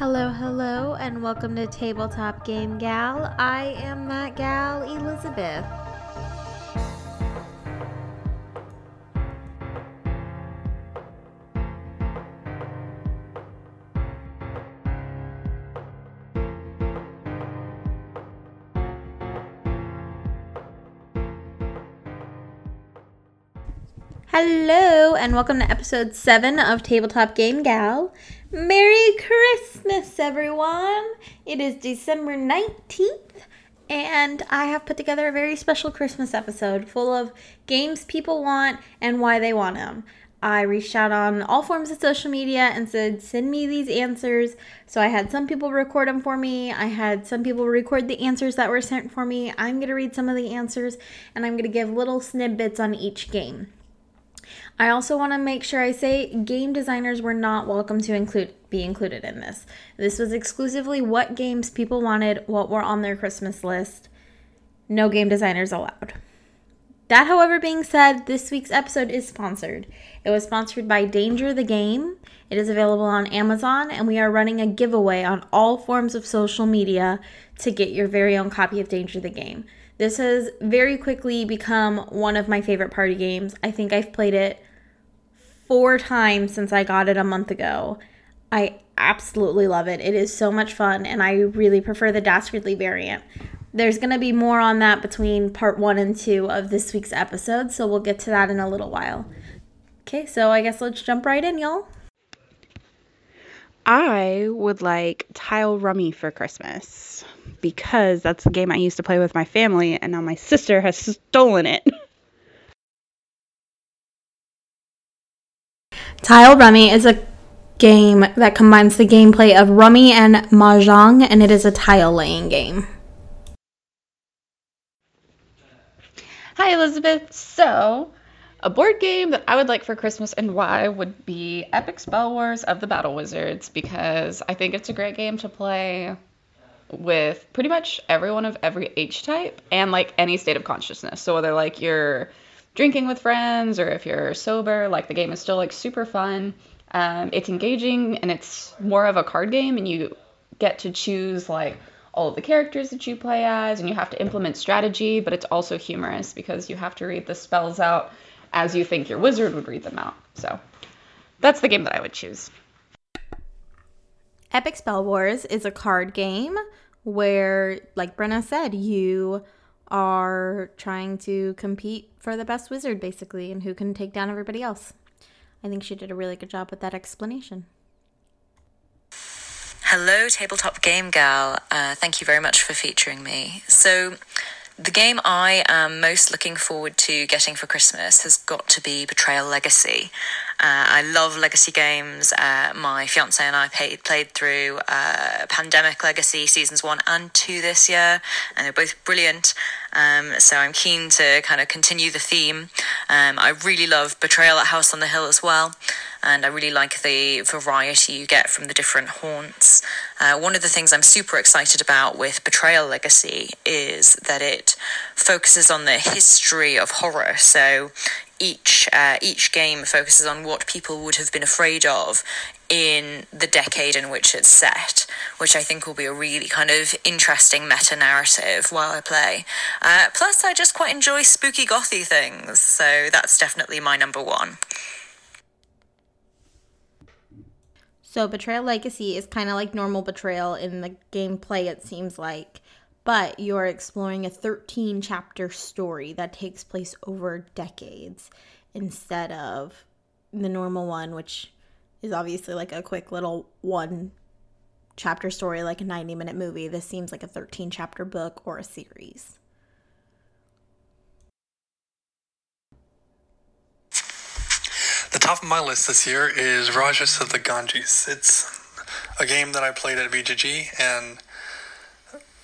Hello, hello, and welcome to Tabletop Game Gal. I am that gal, Elizabeth. Hello, and welcome to episode 7 of Tabletop Game Gal. Merry Christmas, everyone! It is December 19th, and I have put together a very special Christmas episode full of games people want and why they want them. I reached out on all forms of social media and said, send me these answers. So I had some people record them for me. I had some people record the answers that were sent for me. I'm going to read some of the answers and I'm going to give little snippets on each game. I also want to make sure I say game designers were not welcome to include be included in this. This was exclusively what games people wanted, what were on their Christmas list. No game designers allowed. That, however, being said, this week's episode is sponsored. It was sponsored by Danger the Game. It is available on Amazon, and we are running a giveaway on all forms of social media to get your very own copy of Danger the Game. This has very quickly become one of my favorite party games. I think I've played it four times since I got it a month ago. I absolutely love it. It is so much fun, and I really prefer the Dastardly variant. There's going to be more on that between part one and two of this week's episode, so we'll get to that in a little while. Okay, so I guess let's jump right in, y'all. I would like Tile Rummy for Christmas because that's the game I used to play with my family, and now my sister has stolen it. Tile Rummy is a game that combines the gameplay of Rummy and Mahjong, and it is a tile laying game. Hi, Elizabeth. So, a board game that I would like for Christmas and why would be Epic Spell Wars of the Battle Wizards because I think it's a great game to play with pretty much everyone of every age type and like any state of consciousness. So, whether like you're drinking with friends or if you're sober, like the game is still like super fun. Um, it's engaging and it's more of a card game, and you get to choose like all of the characters that you play as, and you have to implement strategy, but it's also humorous because you have to read the spells out as you think your wizard would read them out. So that's the game that I would choose. Epic Spell Wars is a card game where, like Brenna said, you are trying to compete for the best wizard, basically, and who can take down everybody else. I think she did a really good job with that explanation. Hello, Tabletop Game Gal. Uh, thank you very much for featuring me. So, the game I am most looking forward to getting for Christmas has got to be Betrayal Legacy. Uh, I love legacy games. Uh, my fiance and I paid, played through uh, Pandemic Legacy seasons one and two this year, and they're both brilliant. Um, so I'm keen to kind of continue the theme. Um, I really love Betrayal at House on the Hill as well, and I really like the variety you get from the different haunts. Uh, one of the things I'm super excited about with Betrayal Legacy is that it focuses on the history of horror. So each uh, each game focuses on what people would have been afraid of in the decade in which it's set, which I think will be a really kind of interesting meta narrative while I play. Uh, plus, I just quite enjoy spooky gothy things, so that's definitely my number one. So, Betrayal Legacy is kind of like normal Betrayal in the gameplay, it seems like but you're exploring a 13 chapter story that takes place over decades instead of the normal one, which is obviously like a quick little one chapter story, like a 90 minute movie. This seems like a 13 chapter book or a series. The top of my list this year is Rajas of the Ganges. It's a game that I played at BGG and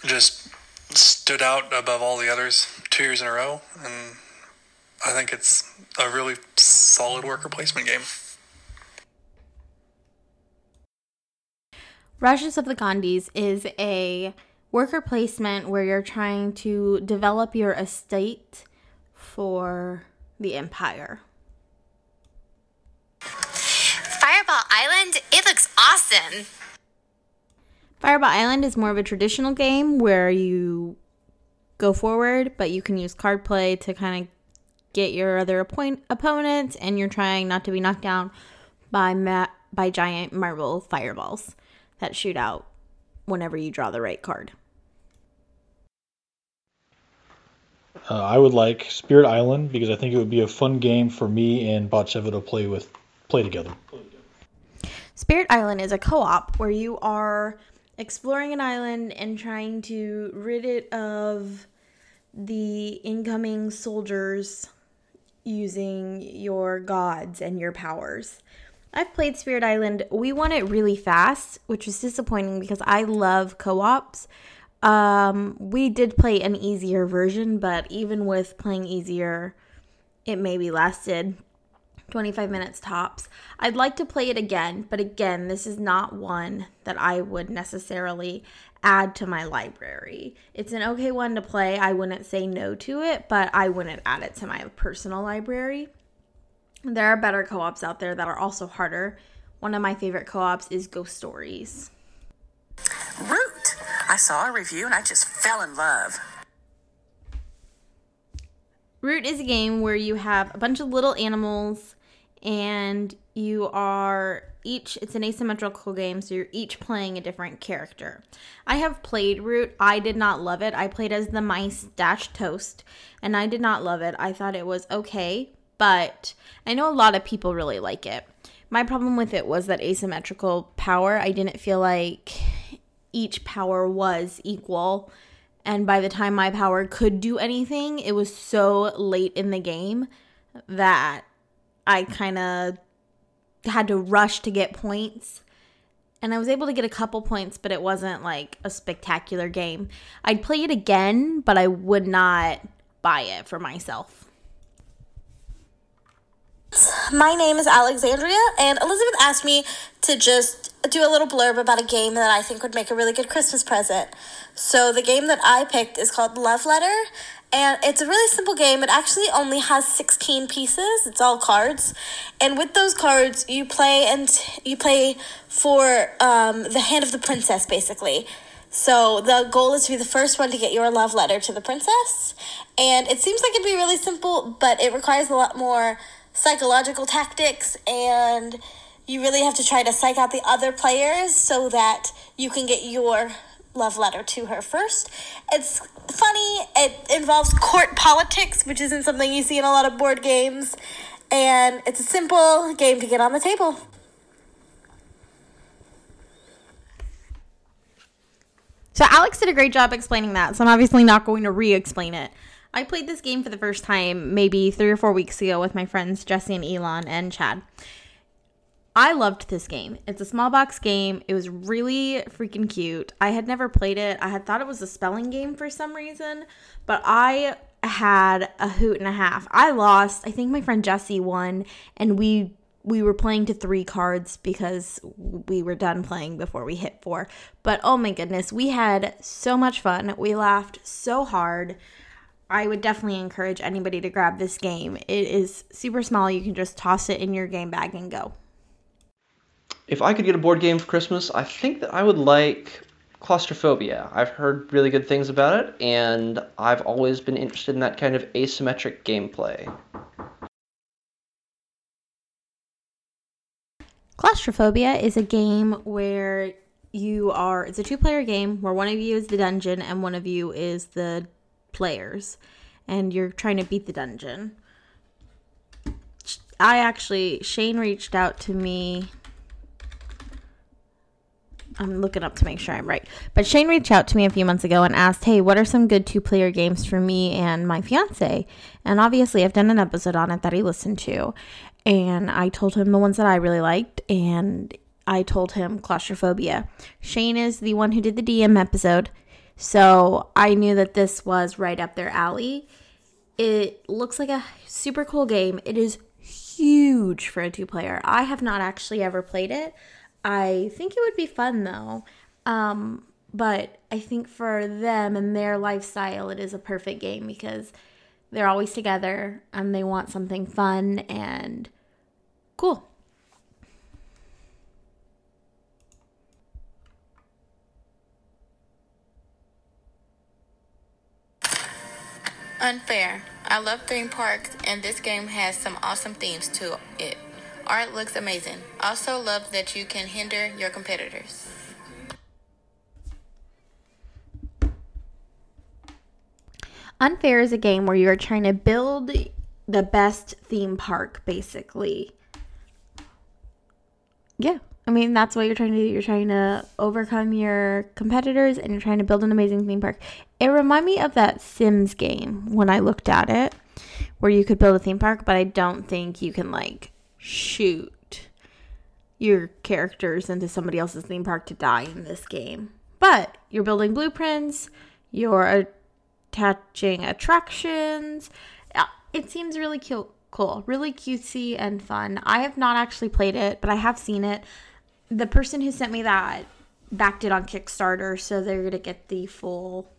just stood out above all the others two years in a row, and I think it's a really solid worker placement game. Rajas of the Ganges is a worker placement where you're trying to develop your estate for the empire. Fireball Island, it looks awesome. Fireball Island is more of a traditional game where you go forward, but you can use card play to kind of get your other oppo- opponents, and you're trying not to be knocked down by ma- by giant marble fireballs that shoot out whenever you draw the right card. Uh, I would like Spirit Island because I think it would be a fun game for me and Botcheva to play with, play together. Spirit Island is a co-op where you are exploring an island and trying to rid it of the incoming soldiers using your gods and your powers. I've played Spirit Island. We won it really fast, which was disappointing because I love co-ops. Um, we did play an easier version, but even with playing easier, it maybe lasted 25 minutes tops. I'd like to play it again, but again, this is not one that I would necessarily add to my library. It's an okay one to play. I wouldn't say no to it, but I wouldn't add it to my personal library. There are better co ops out there that are also harder. One of my favorite co ops is Ghost Stories. Root! I saw a review and I just fell in love. Root is a game where you have a bunch of little animals and you are each it's an asymmetrical game so you're each playing a different character. I have played root. I did not love it. I played as the mice dash toast and i did not love it. I thought it was okay but i know a lot of people really like it. My problem with it was that asymmetrical power. I didn't feel like each power was equal and by the time my power could do anything it was so late in the game that I kind of had to rush to get points. And I was able to get a couple points, but it wasn't like a spectacular game. I'd play it again, but I would not buy it for myself. My name is Alexandria, and Elizabeth asked me to just do a little blurb about a game that I think would make a really good Christmas present. So, the game that I picked is called Love Letter, and it's a really simple game. It actually only has 16 pieces. It's all cards. And with those cards, you play and you play for um, the hand of the princess, basically. So the goal is to be the first one to get your love letter to the princess. And it seems like it'd be really simple, but it requires a lot more psychological tactics and you really have to try to psych out the other players so that you can get your love letter to her first. It's funny. It involves court politics, which isn't something you see in a lot of board games. And it's a simple game to get on the table. So Alex did a great job explaining that. So I'm obviously not going to re-explain it. I played this game for the first time maybe three or four weeks ago with my friends Jesse and Elon and Chad. I loved this game. It's a small box game. It was really freaking cute. I had never played it. I had thought it was a spelling game for some reason, but I had a hoot and a half. I lost. I think my friend Jesse won and we we were playing to 3 cards because we were done playing before we hit 4. But oh my goodness, we had so much fun. We laughed so hard. I would definitely encourage anybody to grab this game. It is super small. You can just toss it in your game bag and go. If I could get a board game for Christmas, I think that I would like Claustrophobia. I've heard really good things about it, and I've always been interested in that kind of asymmetric gameplay. Claustrophobia is a game where you are, it's a two player game where one of you is the dungeon and one of you is the players, and you're trying to beat the dungeon. I actually, Shane reached out to me I'm looking up to make sure I'm right. But Shane reached out to me a few months ago and asked, "Hey, what are some good two-player games for me and my fiance?" And obviously, I've done an episode on it that he listened to, and I told him the ones that I really liked, and I told him claustrophobia. Shane is the one who did the DM episode, so I knew that this was right up their alley. It looks like a super cool game. It is huge for a two-player. I have not actually ever played it. I think it would be fun though. Um, but I think for them and their lifestyle, it is a perfect game because they're always together and they want something fun and cool. Unfair. I love theme parks, and this game has some awesome themes to it. Art looks amazing. Also, love that you can hinder your competitors. Unfair is a game where you're trying to build the best theme park, basically. Yeah. I mean, that's what you're trying to do. You're trying to overcome your competitors and you're trying to build an amazing theme park. It reminded me of that Sims game when I looked at it, where you could build a theme park, but I don't think you can, like, shoot your characters into somebody else's theme park to die in this game. But you're building blueprints, you're attaching attractions. Uh, it seems really cute, cool, really cutesy and fun. I have not actually played it, but I have seen it. The person who sent me that backed it on Kickstarter, so they're gonna get the full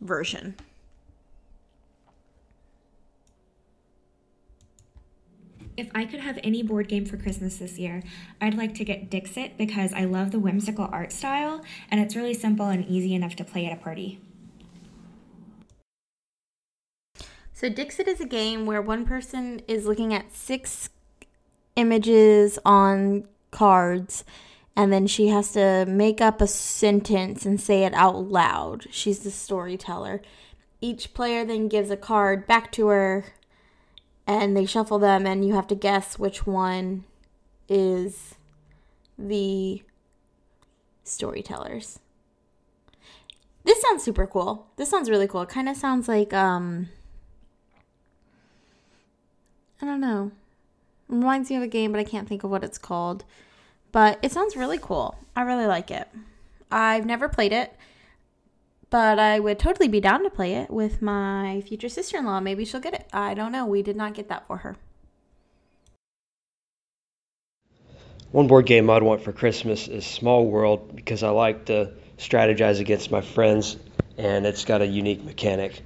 version. If I could have any board game for Christmas this year, I'd like to get Dixit because I love the whimsical art style and it's really simple and easy enough to play at a party. So Dixit is a game where one person is looking at six images on cards and then she has to make up a sentence and say it out loud. She's the storyteller. Each player then gives a card back to her and they shuffle them and you have to guess which one is the storytellers. This sounds super cool. This sounds really cool. It kind of sounds like um I don't know. It reminds me of a game, but I can't think of what it's called. But it sounds really cool. I really like it. I've never played it, but I would totally be down to play it with my future sister in law. Maybe she'll get it. I don't know. We did not get that for her. One board game I'd want for Christmas is Small World because I like to strategize against my friends and it's got a unique mechanic.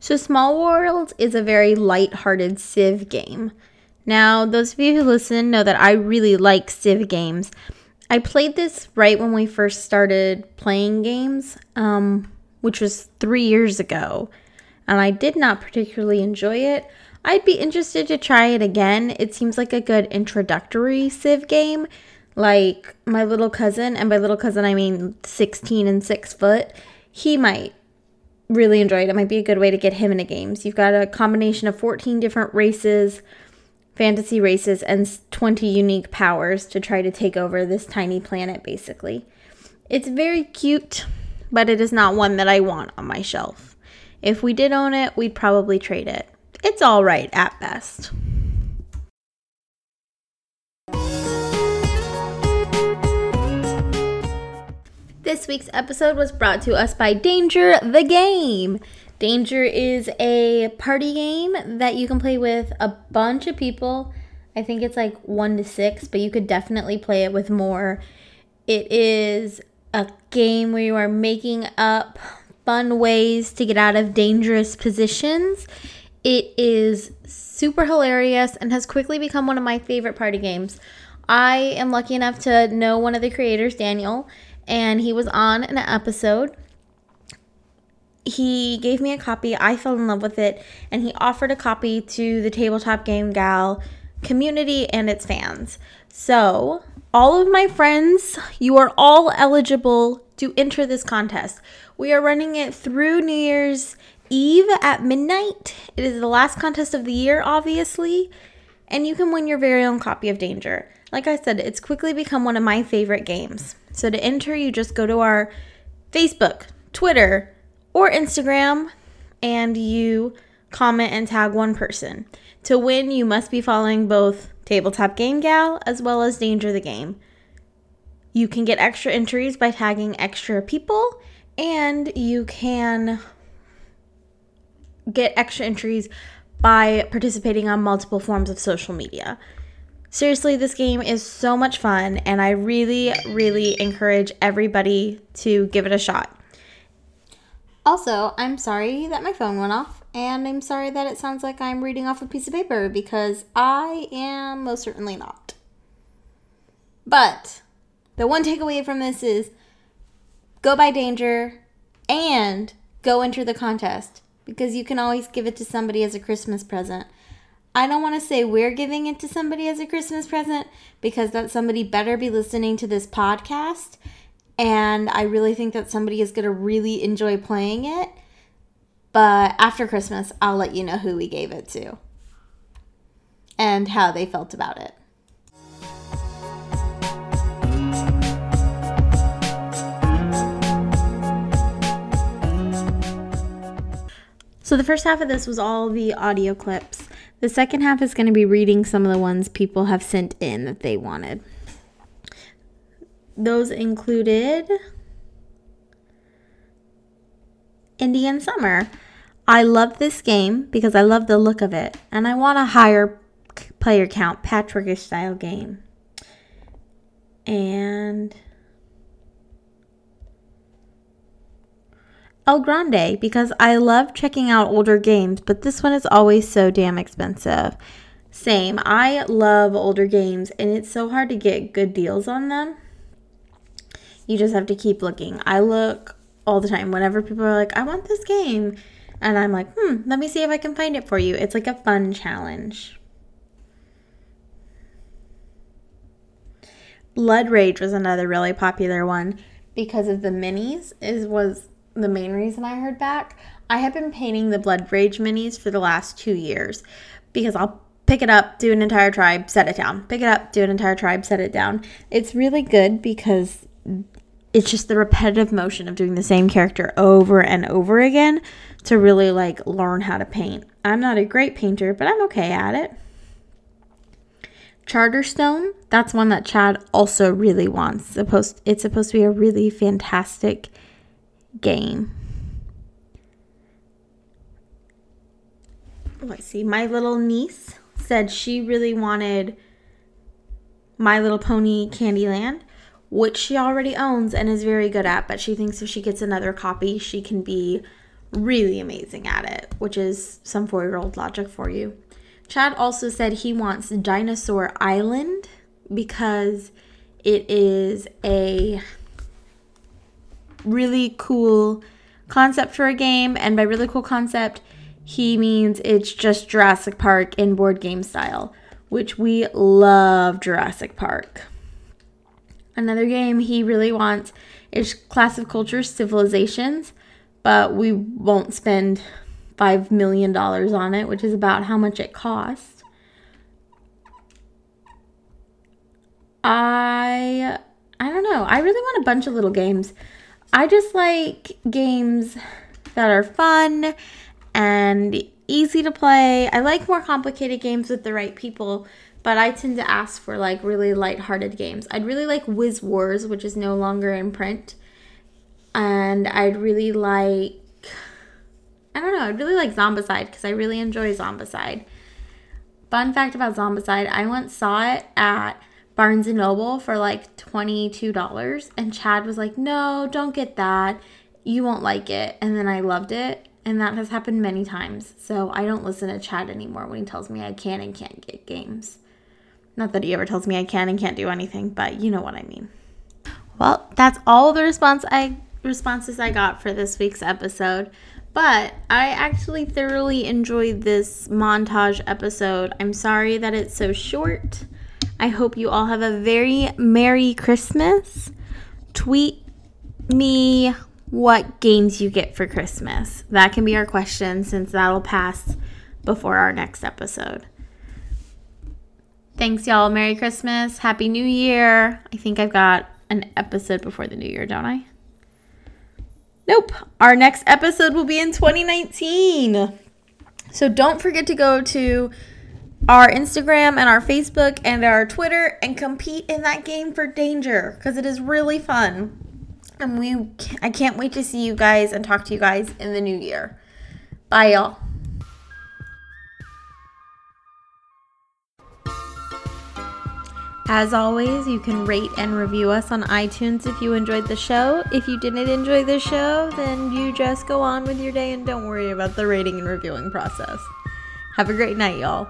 So, Small World is a very light-hearted Civ game. Now, those of you who listen know that I really like Civ games. I played this right when we first started playing games, um, which was three years ago, and I did not particularly enjoy it. I'd be interested to try it again. It seems like a good introductory Civ game. Like my little cousin, and by little cousin I mean 16 and 6 foot, he might really enjoyed. it. Might be a good way to get him into games. You've got a combination of 14 different races, fantasy races, and 20 unique powers to try to take over this tiny planet, basically. It's very cute, but it is not one that I want on my shelf. If we did own it, we'd probably trade it. It's all right at best. This week's episode was brought to us by Danger the Game. Danger is a party game that you can play with a bunch of people. I think it's like one to six, but you could definitely play it with more. It is a game where you are making up fun ways to get out of dangerous positions. It is super hilarious and has quickly become one of my favorite party games. I am lucky enough to know one of the creators, Daniel, and he was on an episode. He gave me a copy. I fell in love with it, and he offered a copy to the Tabletop Game Gal community and its fans. So, all of my friends, you are all eligible to enter this contest. We are running it through New Year's Eve at midnight. It is the last contest of the year, obviously, and you can win your very own copy of Danger. Like I said, it's quickly become one of my favorite games. So to enter, you just go to our Facebook, Twitter, or Instagram and you comment and tag one person. To win, you must be following both Tabletop Game Gal as well as Danger the Game. You can get extra entries by tagging extra people, and you can get extra entries by participating on multiple forms of social media. Seriously, this game is so much fun, and I really, really encourage everybody to give it a shot. Also, I'm sorry that my phone went off, and I'm sorry that it sounds like I'm reading off a piece of paper because I am most certainly not. But the one takeaway from this is go buy danger and go enter the contest because you can always give it to somebody as a Christmas present. I don't want to say we're giving it to somebody as a Christmas present because that somebody better be listening to this podcast and I really think that somebody is going to really enjoy playing it. But after Christmas, I'll let you know who we gave it to and how they felt about it. So, the first half of this was all the audio clips. The second half is going to be reading some of the ones people have sent in that they wanted. Those included Indian Summer. I love this game because I love the look of it and I want a higher player count, Patrickish style game. And El Grande because I love checking out older games, but this one is always so damn expensive. Same. I love older games and it's so hard to get good deals on them. You just have to keep looking. I look all the time whenever people are like, I want this game. And I'm like, hmm, let me see if I can find it for you. It's like a fun challenge. Blood Rage was another really popular one because of the minis is was the main reason I heard back. I have been painting the Blood Rage minis for the last 2 years because I'll pick it up, do an entire tribe, set it down. Pick it up, do an entire tribe, set it down. It's really good because it's just the repetitive motion of doing the same character over and over again to really like learn how to paint. I'm not a great painter, but I'm okay at it. Charterstone, that's one that Chad also really wants. Supposed it's supposed to be a really fantastic game. Let's see. My little niece said she really wanted My Little Pony Candyland which she already owns and is very good at, but she thinks if she gets another copy, she can be really amazing at it, which is some four year old logic for you. Chad also said he wants Dinosaur Island because it is a really cool concept for a game, and by really cool concept, he means it's just Jurassic Park in board game style, which we love Jurassic Park. Another game he really wants is Clash of Cultures Civilizations, but we won't spend $5 million on it, which is about how much it costs. I I don't know. I really want a bunch of little games. I just like games that are fun and easy to play. I like more complicated games with the right people but I tend to ask for like really light-hearted games. I'd really like Whiz Wars, which is no longer in print, and I'd really like I don't know, I'd really like Zombicide because I really enjoy Zombicide. Fun fact about Zombicide, I once saw it at Barnes and Noble for like $22 and Chad was like, "No, don't get that. You won't like it." And then I loved it. And that has happened many times. So I don't listen to Chad anymore when he tells me I can and can't get games. Not that he ever tells me I can and can't do anything, but you know what I mean. Well, that's all the response I responses I got for this week's episode. But I actually thoroughly enjoyed this montage episode. I'm sorry that it's so short. I hope you all have a very Merry Christmas. Tweet me what games you get for Christmas. That can be our question since that'll pass before our next episode. Thanks, y'all. Merry Christmas. Happy New Year. I think I've got an episode before the new year, don't I? Nope. Our next episode will be in 2019. So don't forget to go to our Instagram and our Facebook and our Twitter and compete in that game for danger because it is really fun. And we I can't wait to see you guys and talk to you guys in the new year. Bye y'all. As always, you can rate and review us on iTunes if you enjoyed the show. If you didn't enjoy the show, then you just go on with your day and don't worry about the rating and reviewing process. Have a great night, y'all.